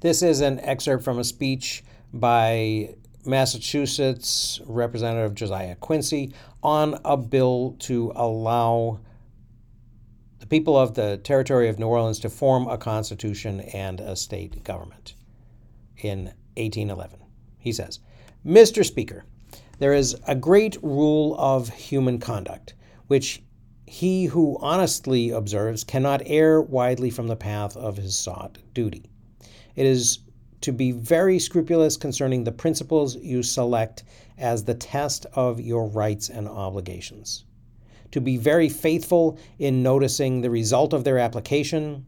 This is an excerpt from a speech by Massachusetts Representative Josiah Quincy on a bill to allow the people of the territory of New Orleans to form a constitution and a state government in 1811. He says, Mr. Speaker, there is a great rule of human conduct, which he who honestly observes cannot err widely from the path of his sought duty. It is to be very scrupulous concerning the principles you select as the test of your rights and obligations, to be very faithful in noticing the result of their application,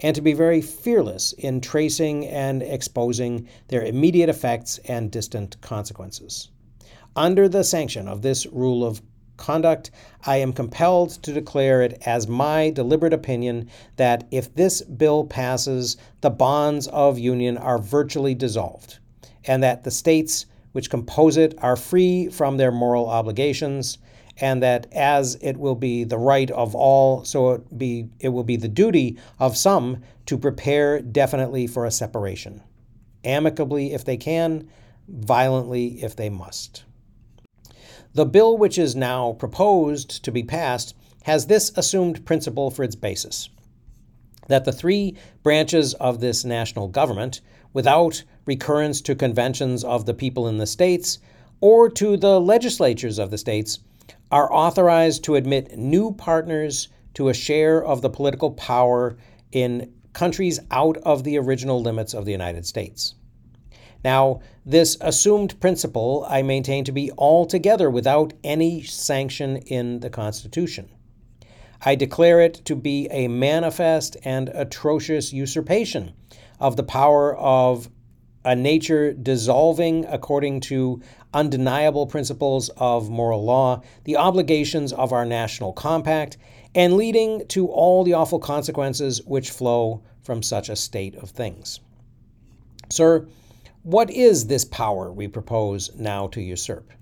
and to be very fearless in tracing and exposing their immediate effects and distant consequences. Under the sanction of this rule of conduct, I am compelled to declare it as my deliberate opinion that if this bill passes, the bonds of union are virtually dissolved, and that the states which compose it are free from their moral obligations, and that as it will be the right of all, so it be it will be the duty of some to prepare definitely for a separation, amicably if they can, violently if they must. The bill which is now proposed to be passed has this assumed principle for its basis that the three branches of this national government, without recurrence to conventions of the people in the states or to the legislatures of the states, are authorized to admit new partners to a share of the political power in countries out of the original limits of the United States. Now, this assumed principle I maintain to be altogether without any sanction in the Constitution. I declare it to be a manifest and atrocious usurpation of the power of a nature dissolving according to undeniable principles of moral law, the obligations of our national compact, and leading to all the awful consequences which flow from such a state of things. Sir, what is this power we propose now to usurp?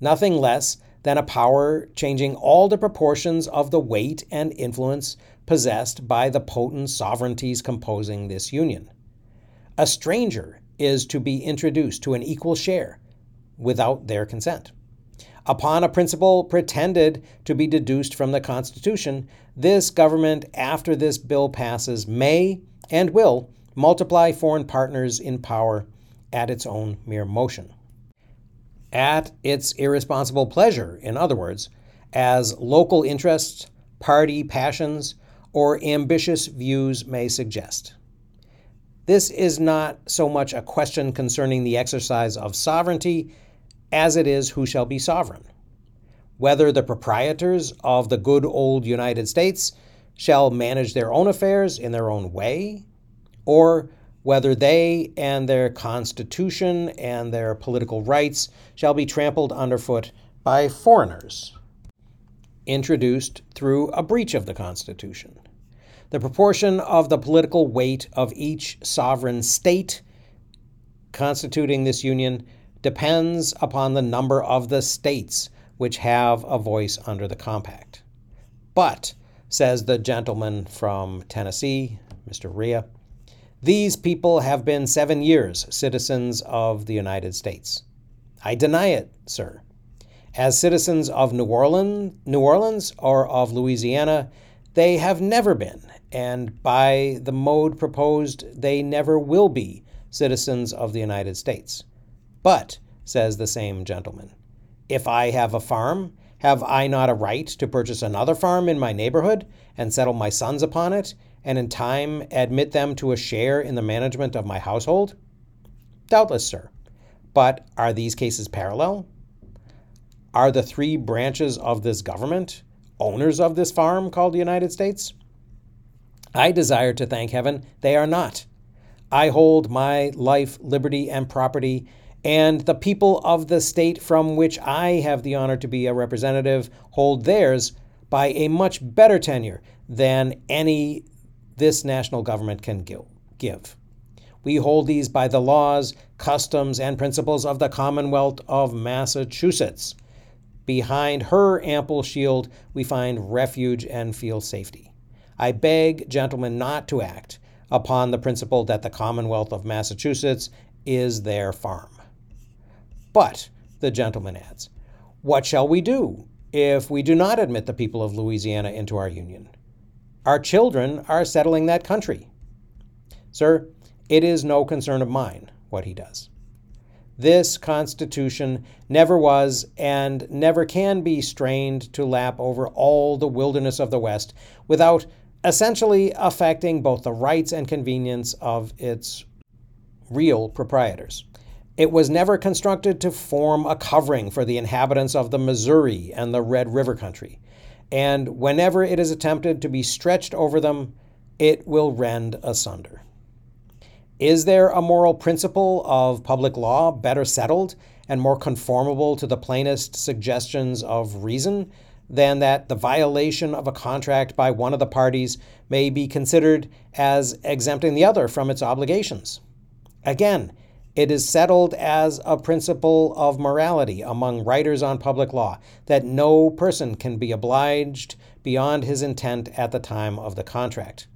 Nothing less than a power changing all the proportions of the weight and influence possessed by the potent sovereignties composing this union. A stranger is to be introduced to an equal share without their consent. Upon a principle pretended to be deduced from the Constitution, this government, after this bill passes, may and will multiply foreign partners in power at its own mere motion. At its irresponsible pleasure, in other words, as local interests, party passions, or ambitious views may suggest. This is not so much a question concerning the exercise of sovereignty as it is who shall be sovereign. Whether the proprietors of the good old United States shall manage their own affairs in their own way, or whether they and their constitution and their political rights shall be trampled underfoot by foreigners, introduced through a breach of the Constitution. The proportion of the political weight of each sovereign state constituting this union depends upon the number of the states which have a voice under the compact. But, says the gentleman from Tennessee, Mr. Rhea, these people have been seven years citizens of the United States. I deny it, sir. As citizens of New Orleans, New Orleans or of Louisiana, they have never been, and by the mode proposed, they never will be citizens of the United States. But, says the same gentleman, if I have a farm, have I not a right to purchase another farm in my neighborhood and settle my sons upon it and in time admit them to a share in the management of my household? Doubtless, sir. But are these cases parallel? Are the three branches of this government owners of this farm called the United States? I desire to thank heaven they are not. I hold my life, liberty, and property, and the people of the state from which I have the honor to be a representative hold theirs by a much better tenure than any this national government can give. We hold these by the laws, customs, and principles of the Commonwealth of Massachusetts. Behind her ample shield, we find refuge and feel safety. I beg, gentlemen, not to act upon the principle that the Commonwealth of Massachusetts is their farm. But, the gentleman adds, what shall we do if we do not admit the people of Louisiana into our union? Our children are settling that country. Sir, it is no concern of mine what he does. This Constitution never was and never can be strained to lap over all the wilderness of the West without essentially affecting both the rights and convenience of its real proprietors. It was never constructed to form a covering for the inhabitants of the Missouri and the Red River country. And whenever it is attempted to be stretched over them, it will rend asunder. Is there a moral principle of public law better settled and more conformable to the plainest suggestions of reason than that the violation of a contract by one of the parties may be considered as exempting the other from its obligations? Again, it is settled as a principle of morality among writers on public law that no person can be obliged beyond his intent at the time of the contract.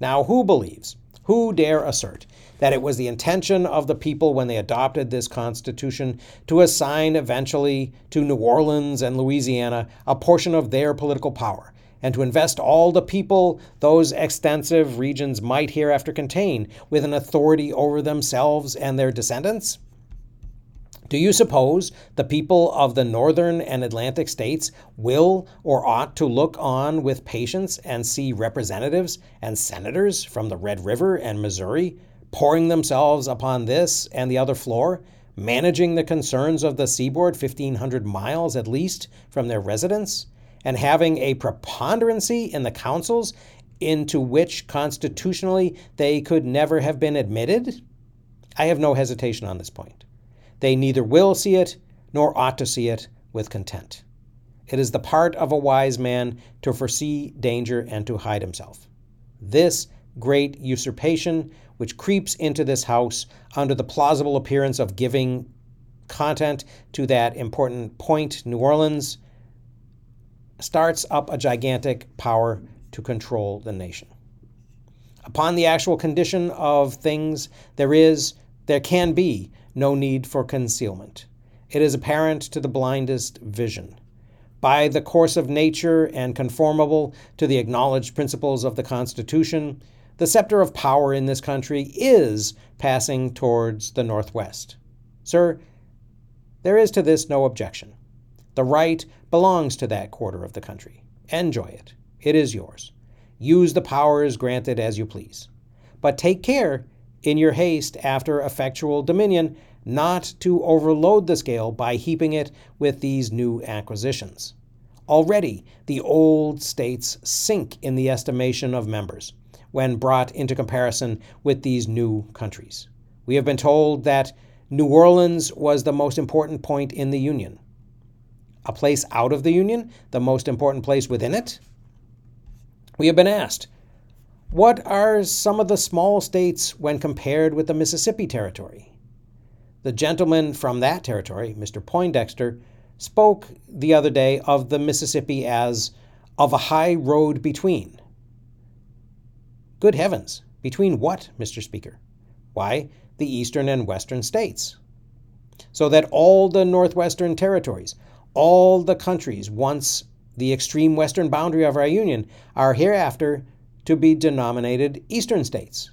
Now, who believes, who dare assert, that it was the intention of the people when they adopted this Constitution to assign eventually to New Orleans and Louisiana a portion of their political power, and to invest all the people those extensive regions might hereafter contain with an authority over themselves and their descendants? Do you suppose the people of the northern and Atlantic states will or ought to look on with patience and see representatives and senators from the Red River and Missouri pouring themselves upon this and the other floor, managing the concerns of the seaboard 1,500 miles at least from their residence? And having a preponderancy in the councils into which constitutionally they could never have been admitted? I have no hesitation on this point. They neither will see it nor ought to see it with content. It is the part of a wise man to foresee danger and to hide himself. This great usurpation, which creeps into this house under the plausible appearance of giving content to that important point, New Orleans, starts up a gigantic power to control the nation. Upon the actual condition of things, there is, there can be, no need for concealment. It is apparent to the blindest vision. By the course of nature and conformable to the acknowledged principles of the Constitution, the scepter of power in this country is passing towards the Northwest. Sir, there is to this no objection. The right belongs to that quarter of the country. Enjoy it. It is yours. Use the powers granted as you please. But take care, in your haste after effectual dominion, not to overload the scale by heaping it with these new acquisitions. Already, the old states sink in the estimation of members when brought into comparison with these new countries. We have been told that New Orleans was the most important point in the Union a place out of the Union, the most important place within it? We have been asked, what are some of the small states when compared with the Mississippi Territory? The gentleman from that territory, Mr. Poindexter, spoke the other day of the Mississippi as of a high road between. Good heavens, between what, Mr. Speaker? Why, the eastern and western states. So that all the northwestern territories, all the countries once the extreme western boundary of our Union are hereafter to be denominated Eastern states.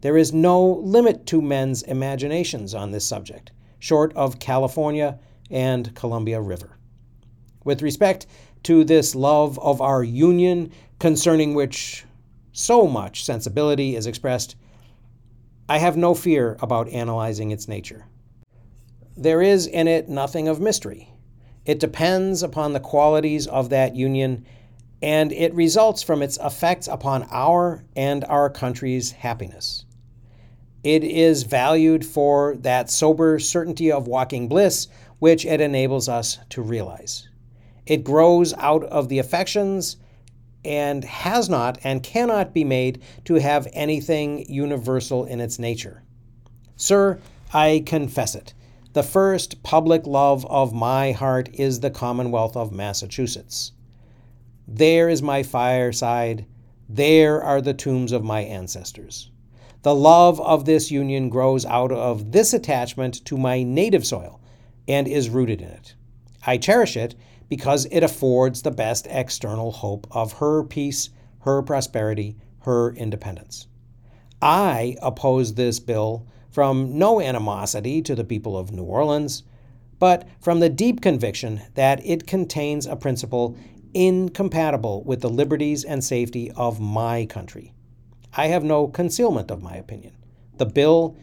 There is no limit to men's imaginations on this subject, short of California and Columbia River. With respect to this love of our Union, concerning which so much sensibility is expressed, I have no fear about analyzing its nature. There is in it nothing of mystery. It depends upon the qualities of that union, and it results from its effects upon our and our country's happiness. It is valued for that sober certainty of walking bliss which it enables us to realize. It grows out of the affections and has not and cannot be made to have anything universal in its nature. Sir, I confess it. The first public love of my heart is the Commonwealth of Massachusetts. There is my fireside. There are the tombs of my ancestors. The love of this union grows out of this attachment to my native soil and is rooted in it. I cherish it because it affords the best external hope of her peace, her prosperity, her independence. I oppose this bill from no animosity to the people of New Orleans, but from the deep conviction that it contains a principle incompatible with the liberties and safety of my country. I have no concealment of my opinion. The bill,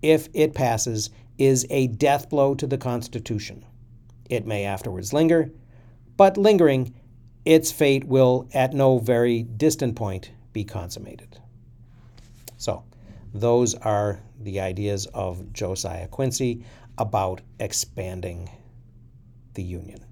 if it passes, is a death blow to the Constitution. It may afterwards linger, but lingering, its fate will at no very distant point be consummated. So, those are the ideas of Josiah Quincy about expanding the Union.